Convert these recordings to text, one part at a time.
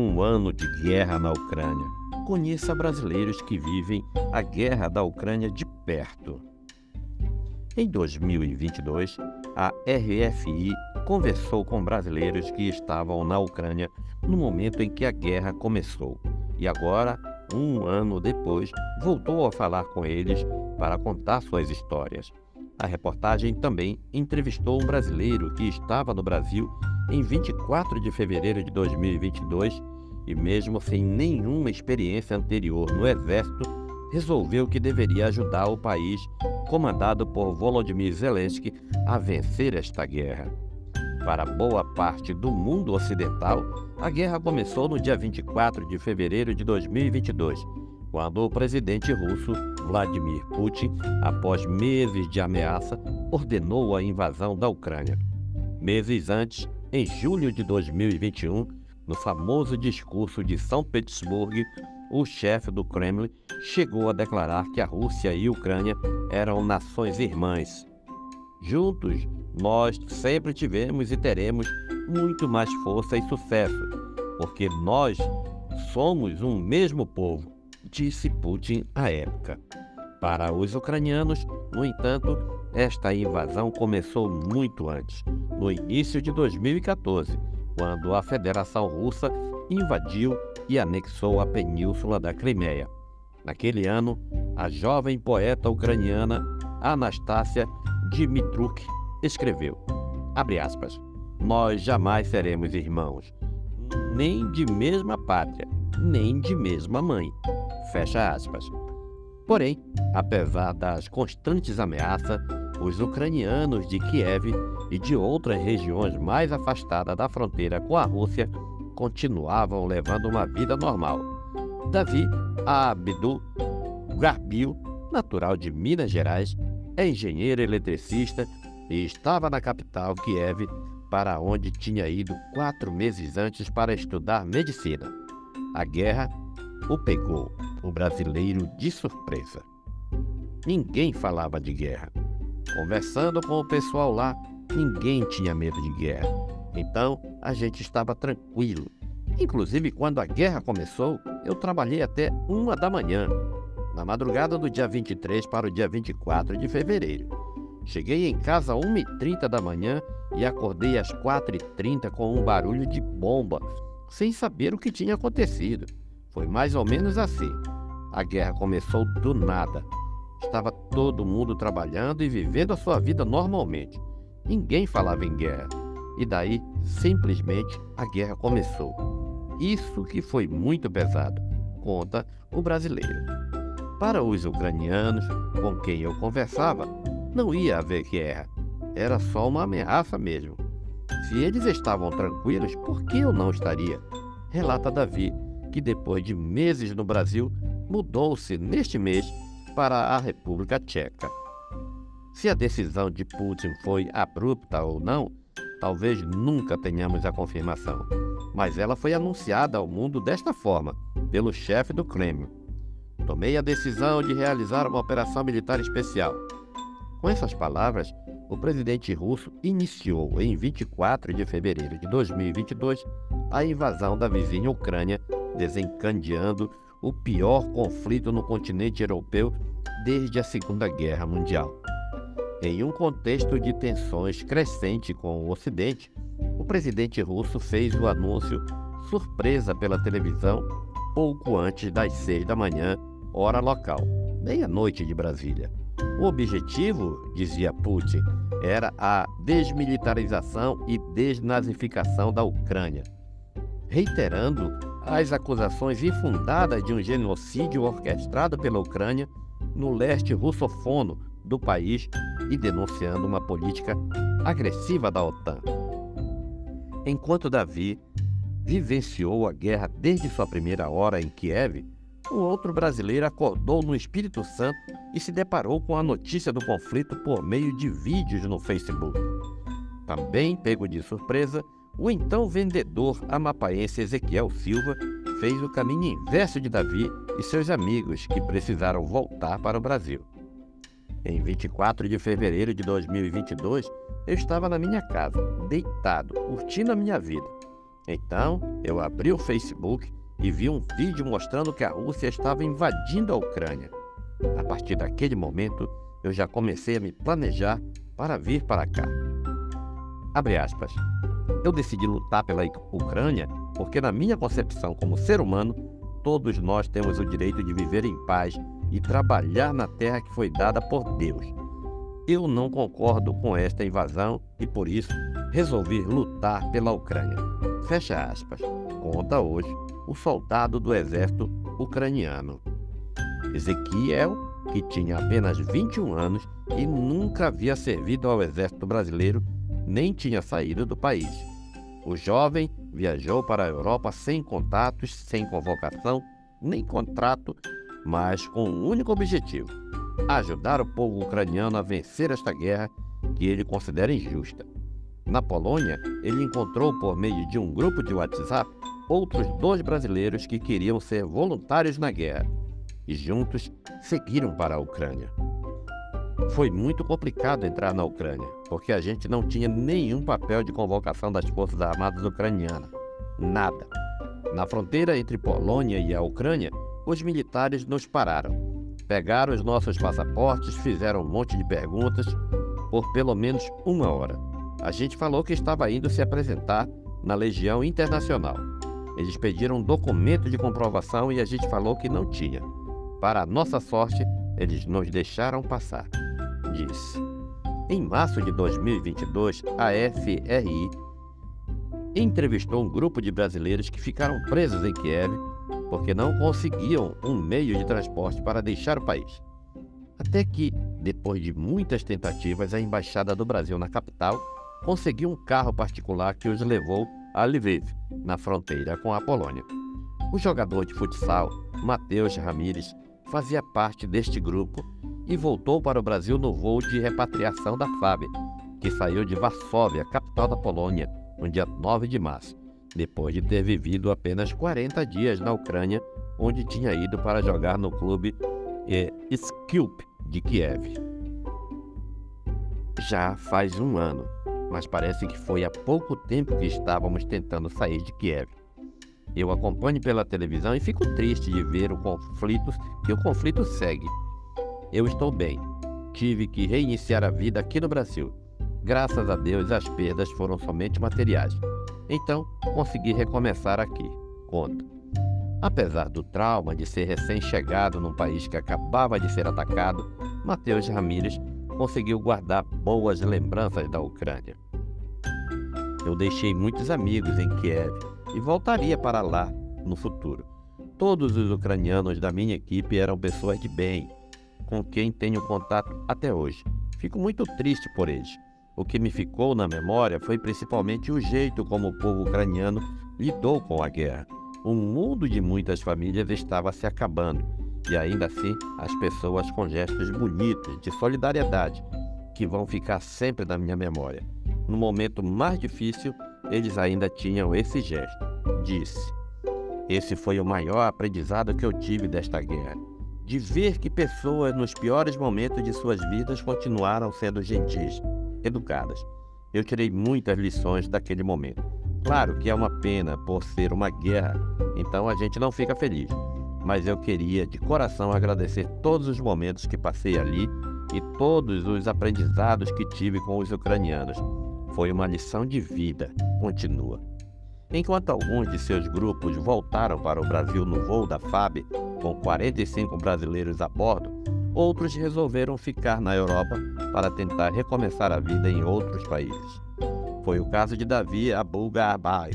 um ano de guerra na Ucrânia. Conheça brasileiros que vivem a guerra da Ucrânia de perto. Em 2022, a RFI conversou com brasileiros que estavam na Ucrânia no momento em que a guerra começou e agora, um ano depois, voltou a falar com eles para contar suas histórias. A reportagem também entrevistou um brasileiro que estava no Brasil em 24 de fevereiro de 2022 e, mesmo sem nenhuma experiência anterior no Exército, resolveu que deveria ajudar o país, comandado por Volodymyr Zelensky, a vencer esta guerra. Para boa parte do mundo ocidental, a guerra começou no dia 24 de fevereiro de 2022, quando o presidente russo Vladimir Putin, após meses de ameaça, ordenou a invasão da Ucrânia. Meses antes, em julho de 2021, no famoso discurso de São Petersburgo, o chefe do Kremlin chegou a declarar que a Rússia e a Ucrânia eram nações irmãs. Juntos, nós sempre tivemos e teremos muito mais força e sucesso, porque nós somos um mesmo povo, disse Putin à época. Para os ucranianos, no entanto, esta invasão começou muito antes, no início de 2014, quando a Federação Russa invadiu e anexou a península da Crimeia. Naquele ano, a jovem poeta ucraniana Anastasia Dmitruk escreveu, aspas, nós jamais seremos irmãos, nem de mesma pátria, nem de mesma mãe. Fecha aspas. Porém, apesar das constantes ameaças, os ucranianos de Kiev e de outras regiões mais afastadas da fronteira com a Rússia continuavam levando uma vida normal. Davi Abdu Garbil, natural de Minas Gerais, é engenheiro eletricista e estava na capital, Kiev, para onde tinha ido quatro meses antes para estudar medicina. A guerra o pegou, o brasileiro, de surpresa. Ninguém falava de guerra. Conversando com o pessoal lá, ninguém tinha medo de guerra. Então a gente estava tranquilo. Inclusive, quando a guerra começou, eu trabalhei até uma da manhã, na madrugada do dia 23 para o dia 24 de fevereiro. Cheguei em casa às 1h30 da manhã e acordei às 4h30 com um barulho de bomba, sem saber o que tinha acontecido. Foi mais ou menos assim. A guerra começou do nada. Estava todo mundo trabalhando e vivendo a sua vida normalmente. Ninguém falava em guerra. E daí, simplesmente, a guerra começou. Isso que foi muito pesado, conta o brasileiro. Para os ucranianos com quem eu conversava, não ia haver guerra. Era só uma ameaça mesmo. Se eles estavam tranquilos, por que eu não estaria? Relata Davi, que depois de meses no Brasil, mudou-se neste mês para a República Tcheca. Se a decisão de Putin foi abrupta ou não, talvez nunca tenhamos a confirmação, mas ela foi anunciada ao mundo desta forma, pelo chefe do Kremlin. Tomei a decisão de realizar uma operação militar especial. Com essas palavras, o presidente russo iniciou em 24 de fevereiro de 2022 a invasão da vizinha Ucrânia, desencadeando o pior conflito no continente europeu desde a Segunda Guerra Mundial. Em um contexto de tensões crescente com o Ocidente, o presidente russo fez o anúncio surpresa pela televisão pouco antes das seis da manhã, hora local, meia-noite de Brasília. O objetivo, dizia Putin, era a desmilitarização e desnazificação da Ucrânia, reiterando as acusações infundadas de um genocídio orquestrado pela Ucrânia no leste russofono do país e denunciando uma política agressiva da OTAN. Enquanto Davi vivenciou a guerra desde sua primeira hora em Kiev, um outro brasileiro acordou no Espírito Santo e se deparou com a notícia do conflito por meio de vídeos no Facebook. Também pego de surpresa, o então vendedor amapaense Ezequiel Silva fez o caminho inverso de Davi e seus amigos que precisaram voltar para o Brasil. Em 24 de fevereiro de 2022, eu estava na minha casa, deitado, curtindo a minha vida. Então, eu abri o Facebook e vi um vídeo mostrando que a Rússia estava invadindo a Ucrânia. A partir daquele momento, eu já comecei a me planejar para vir para cá. Abre aspas. Eu decidi lutar pela Ucrânia porque, na minha concepção como ser humano, todos nós temos o direito de viver em paz e trabalhar na terra que foi dada por Deus. Eu não concordo com esta invasão e, por isso, resolvi lutar pela Ucrânia. Fecha aspas. Conta hoje o soldado do exército ucraniano. Ezequiel, que tinha apenas 21 anos e nunca havia servido ao exército brasileiro, nem tinha saído do país. O jovem viajou para a Europa sem contatos, sem convocação, nem contrato, mas com um único objetivo: ajudar o povo ucraniano a vencer esta guerra que ele considera injusta. Na Polônia, ele encontrou por meio de um grupo de WhatsApp outros dois brasileiros que queriam ser voluntários na guerra e juntos seguiram para a Ucrânia. Foi muito complicado entrar na Ucrânia, porque a gente não tinha nenhum papel de convocação das Forças Armadas Ucranianas. Nada. Na fronteira entre Polônia e a Ucrânia, os militares nos pararam. Pegaram os nossos passaportes, fizeram um monte de perguntas por pelo menos uma hora. A gente falou que estava indo se apresentar na Legião Internacional. Eles pediram um documento de comprovação e a gente falou que não tinha. Para nossa sorte, eles nos deixaram passar, disse. Em março de 2022, a FRI entrevistou um grupo de brasileiros que ficaram presos em Kiev porque não conseguiam um meio de transporte para deixar o país. Até que, depois de muitas tentativas, a embaixada do Brasil na capital conseguiu um carro particular que os levou a Lviv, na fronteira com a Polônia. O jogador de futsal, Matheus Ramires, fazia parte deste grupo e voltou para o Brasil no voo de repatriação da FAB, que saiu de Varsóvia, capital da Polônia, no dia 9 de março, depois de ter vivido apenas 40 dias na Ucrânia, onde tinha ido para jogar no clube eh, Skilp de Kiev. Já faz um ano, mas parece que foi há pouco tempo que estávamos tentando sair de Kiev. Eu acompanho pela televisão e fico triste de ver o conflito que o conflito segue. Eu estou bem. Tive que reiniciar a vida aqui no Brasil. Graças a Deus as perdas foram somente materiais. Então, consegui recomeçar aqui. Conta. Apesar do trauma de ser recém-chegado num país que acabava de ser atacado, Matheus Ramírez conseguiu guardar boas lembranças da Ucrânia. Eu deixei muitos amigos em Kiev e voltaria para lá no futuro. Todos os ucranianos da minha equipe eram pessoas de bem, com quem tenho contato até hoje. Fico muito triste por eles. O que me ficou na memória foi principalmente o jeito como o povo ucraniano lidou com a guerra. O mundo de muitas famílias estava se acabando e ainda assim as pessoas com gestos bonitos de solidariedade que vão ficar sempre na minha memória. No momento mais difícil, eles ainda tinham esse gesto. Disse: Esse foi o maior aprendizado que eu tive desta guerra. De ver que pessoas nos piores momentos de suas vidas continuaram sendo gentis, educadas. Eu tirei muitas lições daquele momento. Claro que é uma pena por ser uma guerra, então a gente não fica feliz. Mas eu queria de coração agradecer todos os momentos que passei ali e todos os aprendizados que tive com os ucranianos. Foi uma lição de vida, continua. Enquanto alguns de seus grupos voltaram para o Brasil no voo da FAB, com 45 brasileiros a bordo, outros resolveram ficar na Europa para tentar recomeçar a vida em outros países. Foi o caso de Davi Abulga Abai,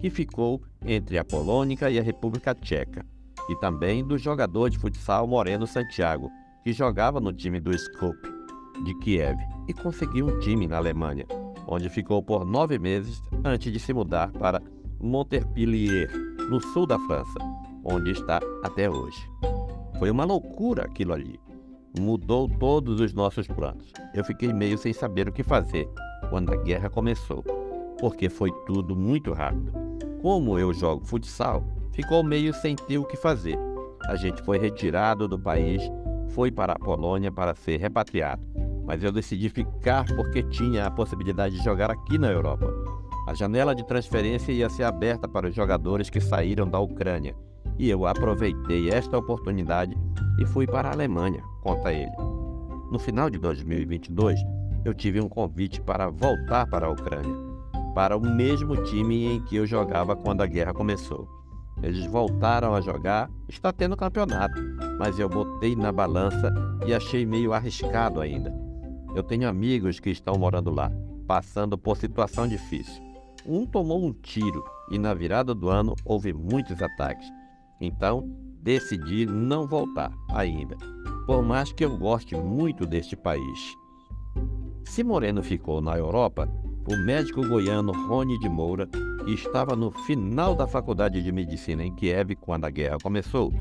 que ficou entre a Polônia e a República Tcheca, e também do jogador de futsal Moreno Santiago, que jogava no time do Scope de Kiev e conseguiu um time na Alemanha, onde ficou por nove meses antes de se mudar para Montpellier, no sul da França, onde está até hoje. Foi uma loucura aquilo ali. Mudou todos os nossos planos. Eu fiquei meio sem saber o que fazer quando a guerra começou, porque foi tudo muito rápido. Como eu jogo futsal, ficou meio sem ter o que fazer. A gente foi retirado do país, foi para a Polônia para ser repatriado mas eu decidi ficar porque tinha a possibilidade de jogar aqui na Europa. A janela de transferência ia ser aberta para os jogadores que saíram da Ucrânia, e eu aproveitei esta oportunidade e fui para a Alemanha, conta ele. No final de 2022, eu tive um convite para voltar para a Ucrânia, para o mesmo time em que eu jogava quando a guerra começou. Eles voltaram a jogar, está tendo campeonato, mas eu botei na balança e achei meio arriscado ainda. Eu tenho amigos que estão morando lá, passando por situação difícil. Um tomou um tiro e na virada do ano houve muitos ataques. Então, decidi não voltar ainda, por mais que eu goste muito deste país. Se Moreno ficou na Europa, o médico goiano Rony de Moura, que estava no final da faculdade de medicina em Kiev quando a guerra começou,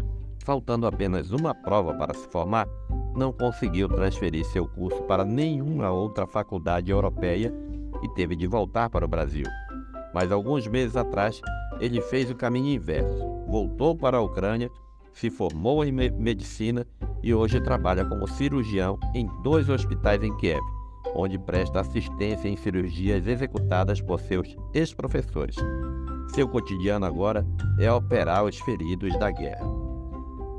faltando apenas uma prova para se formar, não conseguiu transferir seu curso para nenhuma outra faculdade europeia e teve de voltar para o Brasil. Mas alguns meses atrás, ele fez o caminho inverso, voltou para a Ucrânia, se formou em medicina e hoje trabalha como cirurgião em dois hospitais em Kiev onde presta assistência em cirurgias executadas por seus ex-professores. Seu cotidiano agora é operar os feridos da guerra.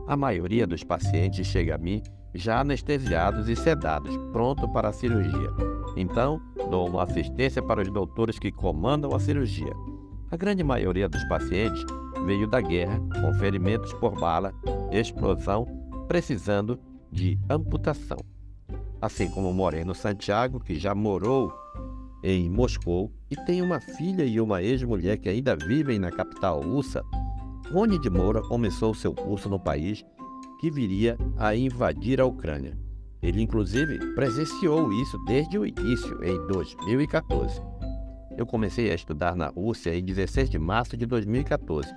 A maioria dos pacientes chega a mim já anestesiados e sedados, pronto para a cirurgia. Então, dou uma assistência para os doutores que comandam a cirurgia. A grande maioria dos pacientes veio da guerra com ferimentos por bala, explosão, precisando de amputação assim como Moreno Santiago, que já morou em Moscou e tem uma filha e uma ex-mulher que ainda vivem na capital russa, Rony de Moura começou seu curso no país que viria a invadir a Ucrânia. Ele, inclusive, presenciou isso desde o início, em 2014. Eu comecei a estudar na Rússia em 16 de março de 2014,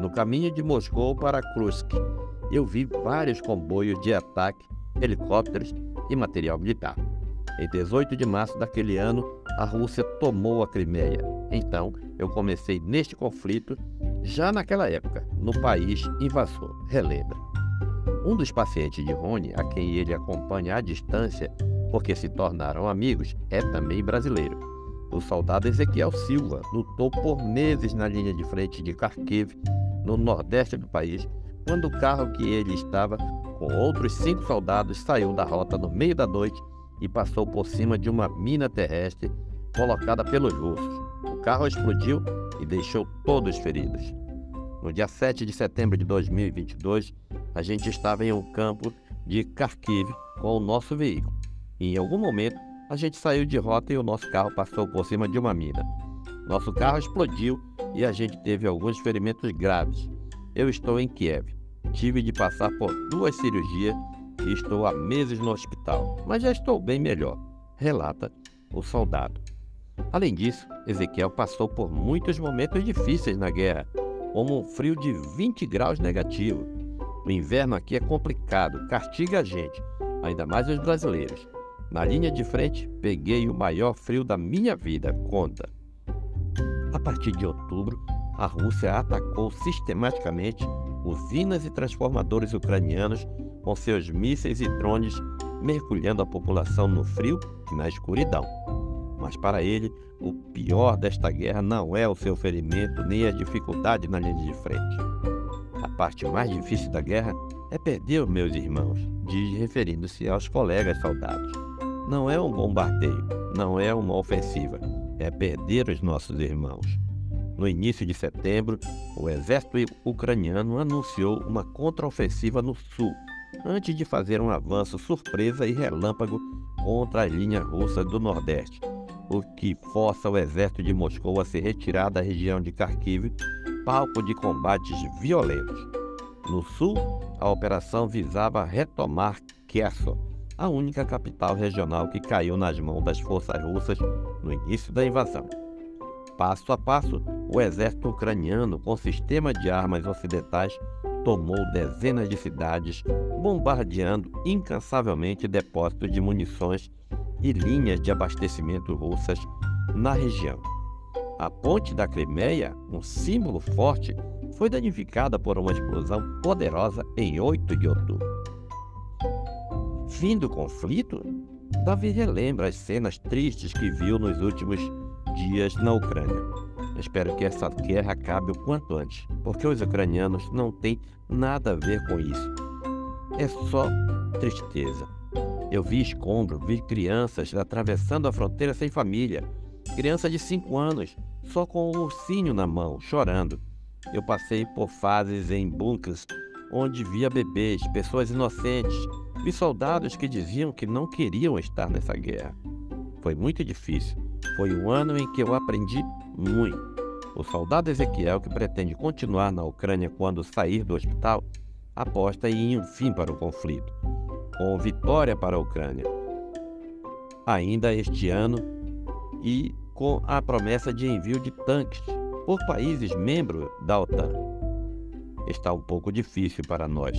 no caminho de Moscou para Kursk. Eu vi vários comboios de ataque, helicópteros e material militar. Em 18 de março daquele ano, a Rússia tomou a Crimeia. Então, eu comecei neste conflito já naquela época, no país invasor, relembra. Um dos pacientes de Rony, a quem ele acompanha à distância, porque se tornaram amigos, é também brasileiro. O soldado Ezequiel Silva lutou por meses na linha de frente de Kharkiv, no nordeste do país, quando o carro que ele estava com outros cinco soldados, saiu da rota no meio da noite e passou por cima de uma mina terrestre colocada pelos russos. O carro explodiu e deixou todos feridos. No dia 7 de setembro de 2022, a gente estava em um campo de Kharkiv com o nosso veículo. E em algum momento, a gente saiu de rota e o nosso carro passou por cima de uma mina. Nosso carro explodiu e a gente teve alguns ferimentos graves. Eu estou em Kiev. Tive de passar por duas cirurgias e estou há meses no hospital, mas já estou bem melhor, relata o soldado. Além disso, Ezequiel passou por muitos momentos difíceis na guerra, como um frio de 20 graus negativo. O inverno aqui é complicado, castiga a gente, ainda mais os brasileiros. Na linha de frente, peguei o maior frio da minha vida, conta. A partir de outubro, a Rússia atacou sistematicamente usinas e transformadores ucranianos com seus mísseis e drones mergulhando a população no frio e na escuridão. Mas para ele, o pior desta guerra não é o seu ferimento nem a dificuldade na linha de frente. A parte mais difícil da guerra é perder os meus irmãos, diz referindo-se aos colegas soldados. Não é um bombardeio, não é uma ofensiva, é perder os nossos irmãos. No início de setembro, o exército ucraniano anunciou uma contraofensiva no sul, antes de fazer um avanço surpresa e relâmpago contra as linhas russas do Nordeste, o que força o exército de Moscou a se retirar da região de Kharkiv, palco de combates violentos. No sul, a operação visava retomar Kherson, a única capital regional que caiu nas mãos das forças russas no início da invasão. Passo a passo, o exército ucraniano, com sistema de armas ocidentais, tomou dezenas de cidades, bombardeando incansavelmente depósitos de munições e linhas de abastecimento russas na região. A ponte da Crimeia, um símbolo forte, foi danificada por uma explosão poderosa em 8 de outubro. Fim do conflito? Davi relembra as cenas tristes que viu nos últimos dias na Ucrânia. Espero que essa guerra acabe o quanto antes, porque os ucranianos não têm nada a ver com isso. É só tristeza. Eu vi escombro, vi crianças atravessando a fronteira sem família. Criança de 5 anos, só com um ursinho na mão, chorando. Eu passei por fases em bunkers onde via bebês, pessoas inocentes, vi soldados que diziam que não queriam estar nessa guerra. Foi muito difícil. Foi um ano em que eu aprendi muito. O soldado Ezequiel, que pretende continuar na Ucrânia quando sair do hospital, aposta em um fim para o conflito, com vitória para a Ucrânia. Ainda este ano e com a promessa de envio de tanques por países membros da OTAN. Está um pouco difícil para nós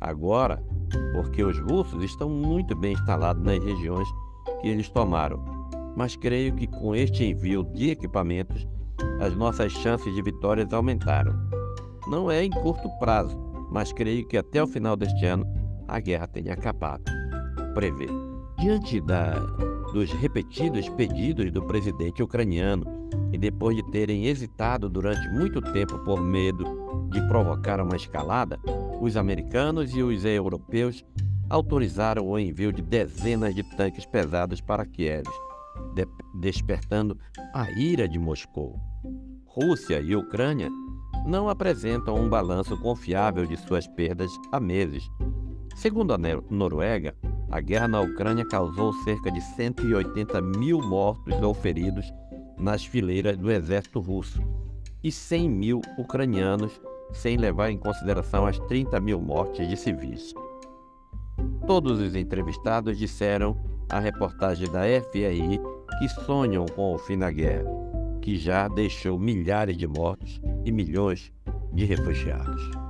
agora, porque os russos estão muito bem instalados nas regiões que eles tomaram. Mas creio que com este envio de equipamentos, as nossas chances de vitórias aumentaram. Não é em curto prazo, mas creio que até o final deste ano a guerra tenha acabado. Prevê. Diante da, dos repetidos pedidos do presidente ucraniano e depois de terem hesitado durante muito tempo por medo de provocar uma escalada, os americanos e os europeus autorizaram o envio de dezenas de tanques pesados para Kiev, de despertando a ira de Moscou. Rússia e Ucrânia não apresentam um balanço confiável de suas perdas há meses. Segundo a Noruega, a guerra na Ucrânia causou cerca de 180 mil mortos ou feridos nas fileiras do exército russo e 100 mil ucranianos, sem levar em consideração as 30 mil mortes de civis. Todos os entrevistados disseram à reportagem da FRI que sonham com o fim da guerra, que já deixou milhares de mortos e milhões de refugiados.